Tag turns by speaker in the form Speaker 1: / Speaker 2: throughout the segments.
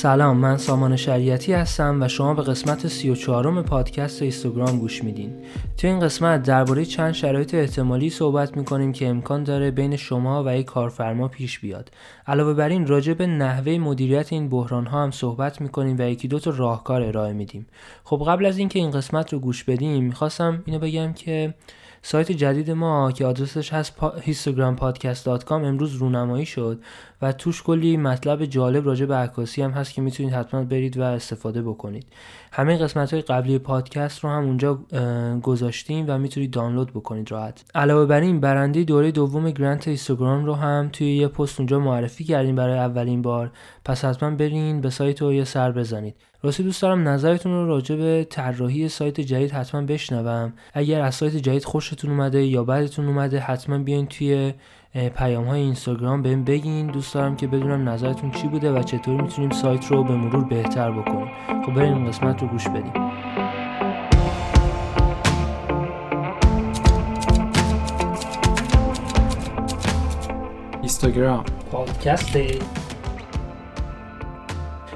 Speaker 1: سلام من سامان شریعتی هستم و شما به قسمت 34 پادکست اینستاگرام گوش میدین. تو این قسمت درباره چند شرایط احتمالی صحبت می‌کنیم که امکان داره بین شما و یک کارفرما پیش بیاد. علاوه بر این راجع به نحوه مدیریت این بحران ها هم صحبت می‌کنیم و یکی دو تا راهکار ارائه میدیم. خب قبل از اینکه این قسمت رو گوش بدیم می‌خواستم اینو بگم که سایت جدید ما که آدرسش هست histogramPodcast.com امروز رونمایی شد و توش کلی مطلب جالب راجع به عکاسی هم هست. که می‌تونید حتما برید و استفاده بکنید. همه قسمت های قبلی پادکست رو هم اونجا گذاشتیم و می‌تونید دانلود بکنید راحت. علاوه بر این برنده دوره دوم گرانت اینستاگرام رو هم توی یه پست اونجا معرفی کردیم برای اولین بار. پس حتما برین به سایت رو یه سر بزنید. راستی دوست دارم نظرتون رو راجع به طراحی سایت جدید حتما بشنوم. اگر از سایت جدید خوشتون اومده یا بعدتون اومده حتما بیاین توی پیام های اینستاگرام بهم بگین. دوست دارم که بدونم نظرتون چی بوده و چطوری می‌تونیم سایت رو به مرور بهتر بکنیم. خب بریم این قسمت رو گوش بدیم.
Speaker 2: اینستاگرام.
Speaker 1: پادکست.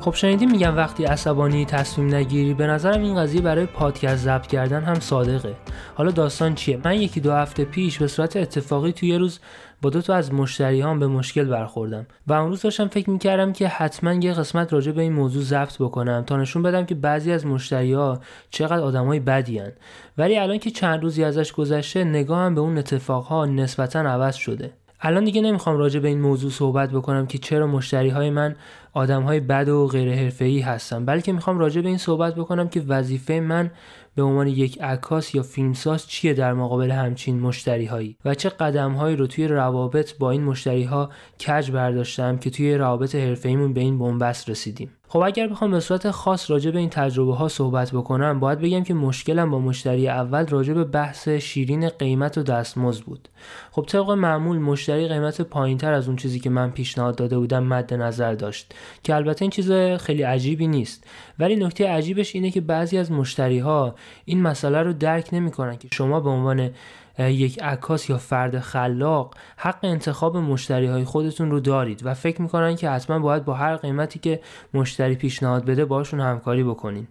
Speaker 1: خب شنیدیم میگم وقتی عصبانی تصمیم نگیری به نظرم این قضیه برای پادکست ضبط کردن هم صادقه. حالا داستان چیه من یکی دو هفته پیش به صورت اتفاقی توی یه روز با دو تا از مشتری هم به مشکل برخوردم و اون روز داشتم فکر می‌کردم که حتما یه قسمت راجع به این موضوع ضبط بکنم تا نشون بدم که بعضی از مشتری ها چقدر آدمای بدی هن. ولی الان که چند روزی ازش گذشته نگاهم به اون اتفاقها نسبتا عوض شده الان دیگه نمی‌خوام راجع به این موضوع صحبت بکنم که چرا مشتری های من آدم های بد و غیر حرفه‌ای هستن بلکه می‌خوام راجع به این صحبت بکنم که وظیفه من به عنوان یک عکاس یا فیلمساز چیه در مقابل همچین مشتری هایی و چه قدم هایی رو توی روابط با این مشتری ها کج برداشتم که توی روابط حرفه‌ایمون به این بنبست رسیدیم؟ خب اگر بخوام به صورت خاص راجع به این تجربه ها صحبت بکنم باید بگم که مشکلم با مشتری اول راجع به بحث شیرین قیمت و دستمزد بود. خب طبق معمول مشتری قیمت پایینتر از اون چیزی که من پیشنهاد داده بودم مد نظر داشت که البته این چیز خیلی عجیبی نیست. ولی نکته عجیبش اینه که بعضی از مشتری ها این مسئله رو درک نمی‌کنن که شما به عنوان یک عکاس یا فرد خلاق حق انتخاب مشتری های خودتون رو دارید و فکر می‌کنن که حتما باید با هر قیمتی که مشتری پیشنهاد بده باشون همکاری بکنین.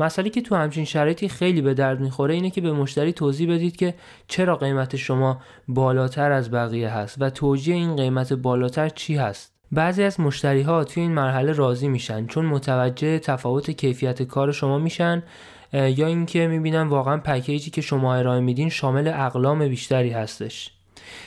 Speaker 1: مسئله که تو همچین شرایطی خیلی به درد می‌خوره اینه که به مشتری توضیح بدید که چرا قیمت شما بالاتر از بقیه هست و توجیه این قیمت بالاتر چی هست. بعضی از مشتری ها توی این مرحله راضی میشن چون متوجه تفاوت کیفیت کار شما میشن یا اینکه می‌بینن واقعا پکیجی که شما ارائه میدین شامل اقلام بیشتری هستش.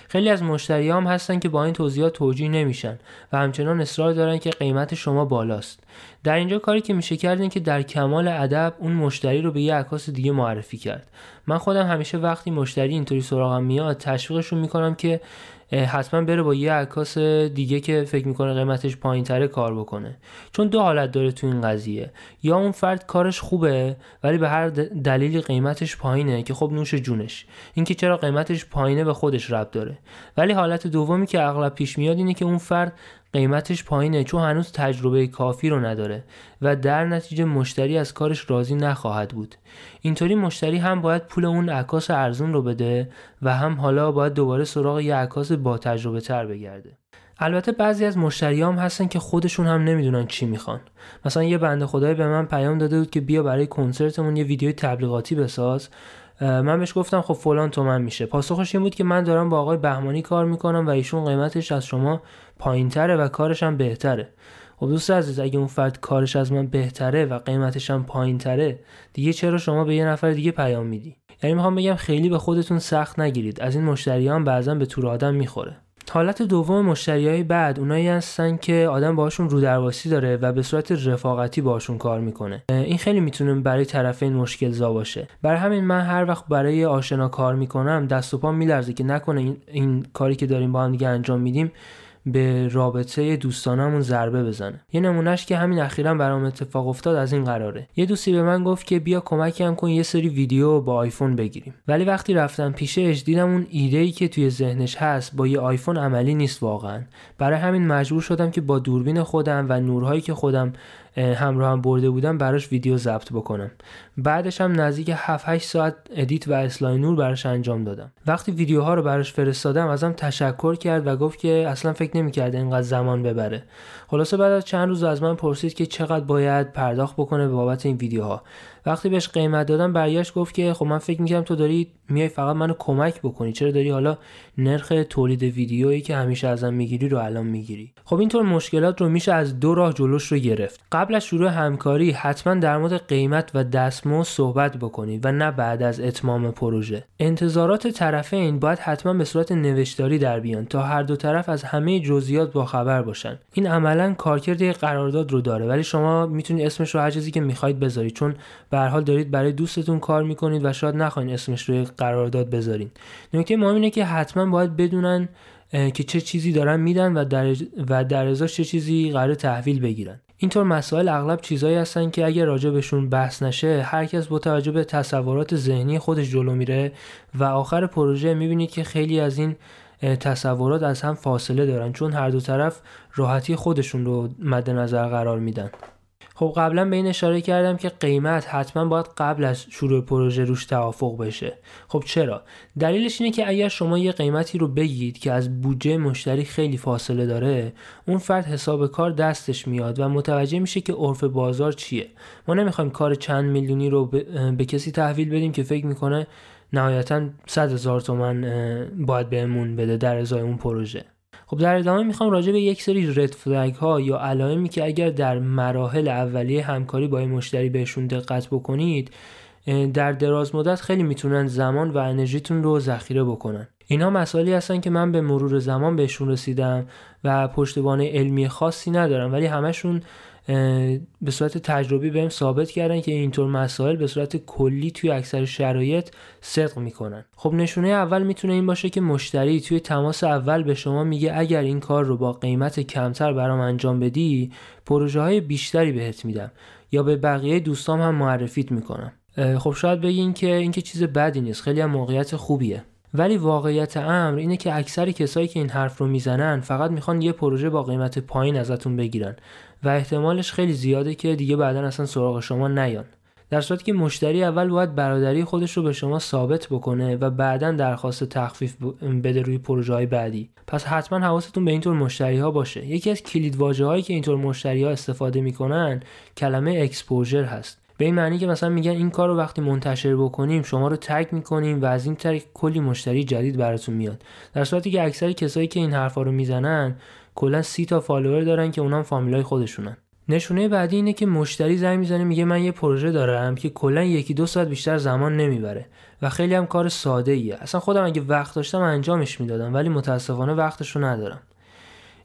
Speaker 1: خیلی از مشتری هم هستن که با این توضیحات توجیه نمیشن و همچنان اصرار دارن که قیمت شما بالاست. در اینجا کاری که میشه کرد که در کمال ادب اون مشتری رو به یه عکاس دیگه معرفی کرد. من خودم همیشه وقتی مشتری اینطوری سراغم میاد تشویقشون می‌کنم که حتما بره با یه عکاس دیگه که فکر می‌کنه قیمتش پایین تره کار بکنه. چون دو حالت داره تو این قضیه. یا اون فرد کارش خوبه ولی به هر دلیلی قیمتش پایینه که خب نوش جونش. اینکه چرا قیمتش پایینه به خودش رب داره. ولی حالت دومی که اغلب پیش میاد اینه که اون فرد قیمتش پایینه چون هنوز تجربه کافی رو نداره و در نتیجه مشتری از کارش راضی نخواهد بود. اینطوری مشتری هم باید پول اون عکاس ارزون رو بده و هم حالا باید دوباره سراغ یه عکاس با تجربه تر بگرده. البته بعضی از مشتریام هستن که خودشون هم نمی‌دونن چی می‌خوان. مثلا یه بنده خدایی به من پیام داده بود که بیا برای کنسرتمون یه ویدیو تبلیغاتی بساز. من بهش گفتم خب فلان تومن میشه. پاسخش این بود که من دارم با آقای بهمانی کار می‌کنم و ایشون قیمتش از شما پایینتره و کارش هم بهتره. خب دوست عزیز اگه اون فرد کارش از من بهتره و قیمتش هم پایینتره دیگه چرا شما به یه نفر دیگه پیام میدی؟ یعنی می‌خوام بگم خیلی به خودتون سخت نگیرید. از این مشتریان بعضا به طور آدم می‌خوره. حالت دوم مشتری های بعد اونایی هستن که آدم باشون رو درواسی داره و به صورت رفاقتی باشون کار می‌کنه. این خیلی می‌تونه برای طرفین مشکل زا باشه. برای همین من هر وقت برای آشنا کار می‌کنم دست و پا میلرزه که نکنه این, این کاری که داریم با هم دیگه انجام میدیم به رابطه دوستانمون ضربه بزنه. یه نمونهش که همین اخیرا برام اتفاق افتاد از این قراره. یه دوستی به من گفت که بیا کمکم کن یه سری ویدیو با آیفون بگیریم. ولی وقتی رفتم پیشش دیدم اون ایده ای که توی ذهنش هست با یه آیفون عملی نیست واقعا. برای همین مجبور شدم که با دوربین خودم و نورهایی که خودم همراه هم برده بودم براش ویدیو ضبط بکنم. بعدش هم نزدیک 7 8 ساعت ادیت و اصلاح نور براش انجام دادم. وقتی ویدیوها رو براش فرستادم ازم تشکر کرد و گفت که اصلا فکر نمی‌کرده اینقدر زمان ببره. خلاصه بعد از چند روز از من پرسید که چقدر باید پرداخت بکنه بابت این ویدیوها. وقتی بهش قیمت دادم برگشت گفت که خب من فکر می‌کردم تو داری میای فقط منو کمک بکنی. چرا داری حالا نرخ تولید ویدیویی که همیشه ازم می‌گیری رو الان می‌گیری؟ خب اینطور مشکلات رو میشه از دو راه جلوش رو گرفت. قبل از شروع همکاری حتما در مورد قیمت و دستمزد صحبت بکنید و نه بعد از اتمام پروژه. انتظارات طرفین باید حتما به صورت نوشتاری در بیان تا هر دو طرف از همه جزئیات با خبر باشن. این عملا کارکرد قرارداد رو داره ولی شما می‌تونید اسمش رو هر چیزی که می‌خواید بذارید. چون به حال دارید برای دوستتون کار می‌کنید و شاید نخواین اسمش رو قرارداد بذارین. نکته مهم اینه که حتما باید بدونن که چه چیزی دارن میدن و در, و در ازاش چه چیزی قرار تحویل بگیرن. اینطور مسائل اغلب چیزایی هستن که اگر راجع بهشون بحث نشه هر کس با توجه به تصورات ذهنی خودش جلو میره و آخر پروژه می‌بینید که خیلی از این تصورات از هم فاصله دارن چون هر دو طرف راحتی خودشون رو مد نظر قرار میدن. خب قبلا به این اشاره کردم که قیمت حتما باید قبل از شروع پروژه روش توافق بشه. خب چرا؟ دلیلش اینه که اگر شما یه قیمتی رو بگید که از بودجه مشتری خیلی فاصله داره اون فرد حساب کار دستش میاد و متوجه میشه که عرف بازار چیه. ما نمی‌خوایم کار چند میلیونی رو به, کسی تحویل بدیم که فکر می‌کنه نهایتا 100 هزار تومن باید بهمون بده در ازای اون پروژه. خب در ادامه می‌خوام راجع به یک سری رد فلگ ها یا علائمی که اگر در مراحل اولیه همکاری با مشتری بهشون دقت بکنید در دراز مدت خیلی می‌تونن زمان و انرژیتون رو ذخیره بکنن. اینا مسائلی هستن که من به مرور زمان بهشون رسیدم و پشتوانه علمی خاصی ندارم ولی همشون به صورت تجربی بهم ثابت کردن که اینطور مسائل به صورت کلی توی اکثر شرایط صدق می‌کنن. خب نشونه اول می‌تونه این باشه که مشتری توی تماس اول به شما میگه اگر این کار رو با قیمت کمتر برام انجام بدی پروژه های بیشتری بهت میدم یا به بقیه دوستام هم معرفیت می‌کنم. خب شاید بگین که این که چیز بدی نیست. خیلی هم موقعیت خوبیه. ولی واقعیت امر اینه که اکثر کسایی که این حرف رو می‌زنن فقط می‌خوان یه پروژه با قیمت پایین ازتون بگیرن و احتمالش خیلی زیاده که دیگه بعدا اصلا سراغ شما نیان. در صورتی که مشتری اول باید برادری خودش رو به شما ثابت بکنه و بعدا درخواست تخفیف بده روی پروژه های بعدی. پس حتما حواستون به اینطور مشتری ها باشه. یکی از کلید هایی که اینطور مشتری ها استفاده می‌کنن کلمه exposure هست. به این معنی که مثلا میگن این کار رو وقتی منتشر بکنیم شما رو tag می‌کنیم و از این طریق کلی مشتری جدید براتون میاد. در صورتی که اکثر کسایی که این حرفا رو می‌زنن کلا سی تا follower دارن که اونام فامیلای خودشونن. نشونه بعدی اینه که مشتری زنگ می‌زنه میگه من یه پروژه دارم که کلا یکی دو ساعت بیشتر زمان نمی‌بره و خیلی هم کار ساده ایه اصلا خودم اگه وقت داشتم انجامش می‌دادم ولی متاسفانه وقتشو ندارم.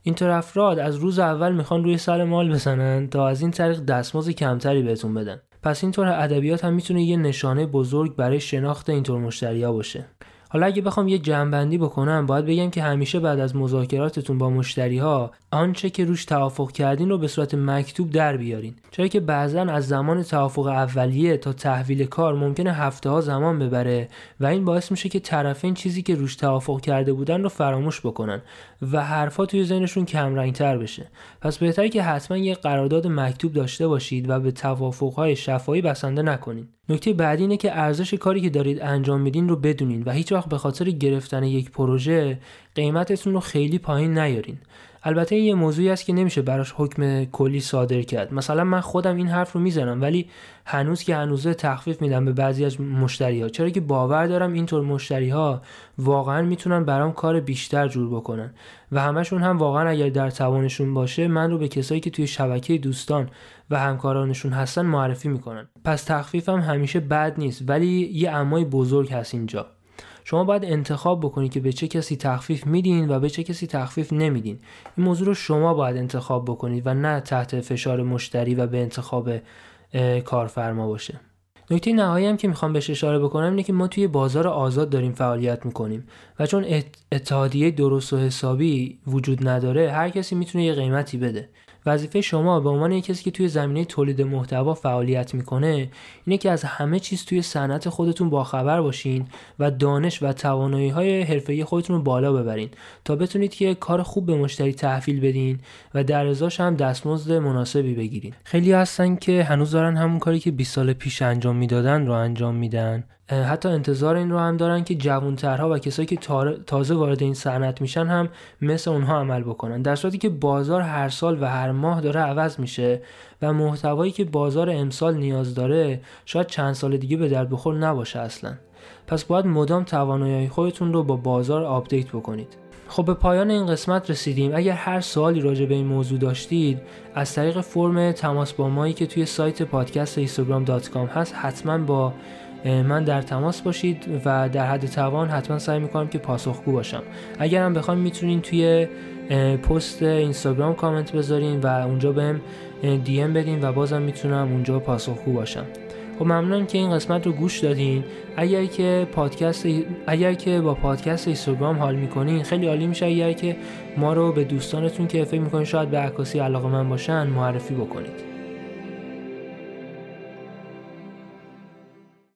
Speaker 1: اینطور افراد از روز اول می‌خوان روی سر مال بزنن تا از این طریق دستمزد کمتری بهتون بدن. پس اینطور ادبیات هم می‌تونه یه نشانه بزرگ برای شناخت اینطور مشتریا باشه. حالا اگه بخوام یه جمعبندی بکنم باید بگم که همیشه بعد از مذاکراتتون با مشتری ها آنچه که روش توافق کردین رو به صورت مکتوب در بیارین. چرا که بعضا از زمان توافق اولیه تا تحویل کار ممکنه هفته ها زمان ببره و این باعث میشه که طرفین چیزی که روش توافق کرده بودن رو فراموش بکنن و حرفا توی ذهنشون کم تر بشه. پس بهتره که حتما یه قرارداد مکتوب داشته باشید و به توافقهای شفاهی بسنده نکنید نکته بعدی اینه که ارزش کاری که دارید انجام میدین رو بدونین و هیچ وقت به خاطر گرفتن یک پروژه قیمتتون رو خیلی پایین نیارین. البته یه موضوعی است که نمیشه براش حکم کلی صادر کرد. مثلا من خودم این حرف رو می‌زنم ولی هنوز که هنوزه تخفیف میدم به بعضی از مشتری ها چرا که باور دارم اینطور مشتری ها واقعا می‌تونن برام کار بیشتر جور بکنن. و همشون هم واقعا اگر در توانشون باشه من رو به کسایی که توی شبکه دوستان و همکارانشون هستن معرفی می‌کنن. پس تخفیفم همیشه بد نیست ولی یه امای بزرگ هست اینجا. شما باید انتخاب بکنید که به چه کسی تخفیف میدین و به چه کسی تخفیف نمیدین. این موضوع رو شما باید انتخاب بکنید و نه تحت فشار مشتری و به انتخاب کارفرما باشه. نکته نهایی هم که می‌خوام بهش اشاره بکنم اینه که ما توی بازار آزاد داریم فعالیت می‌کنیم و چون اتحادیه درست و حسابی وجود نداره هر کسی می‌تونه یه قیمتی بده. وظیفه شما به عنوان کسی که توی زمینه تولید محتوا فعالیت می‌کنه اینه که از همه چیز توی صنعت خودتون باخبر باشین و دانش و توانایی های حرفه‌ای خودتون رو بالا ببرین تا بتونید که کار خوب به مشتری تحویل بدین و در ازاش هم دستمزد مناسبی بگیرین. خیلی هستن که هنوز دارن همون کاری که 20 سال پیش انجام می‌دادن رو انجام میدن. حتی انتظار این رو هم دارن که جوانترها و کسایی که تازه وارد این صنعت میشن هم مثل اونها عمل بکنن. در صورتی که بازار هر سال و هر ماه داره عوض میشه و محتوایی که بازار امسال نیاز داره شاید چند سال دیگه به درد بخور نباشه اصلا. پس باید مدام توانایی خودتون رو با بازار update بکنید. خب به پایان این قسمت رسیدیم. اگر هر سوالی راجع به این موضوع داشتید از طریق فرم تماس با مایی که توی سایت پادکست اینستاگرام هست حتما با من در تماس باشید و در حد توان حتما سعی می‌کنم که پاسخگو باشم. اگر هم بخوایم می‌تونین توی پست اینستاگرام کامنت بذارین و اونجا بهم دی ام بدین و بازم می‌تونم اونجا پاسخگو باشم. خب ممنونم که این قسمت رو گوش دادین. اگر که پادکست اگر که با پادکست اینستاگرام حال می‌کنین خیلی عالی میشه. اگر که ما رو به دوستانتون که فکر می‌کنین شاید به عکاسی علاقه من باشن معرفی بکنید.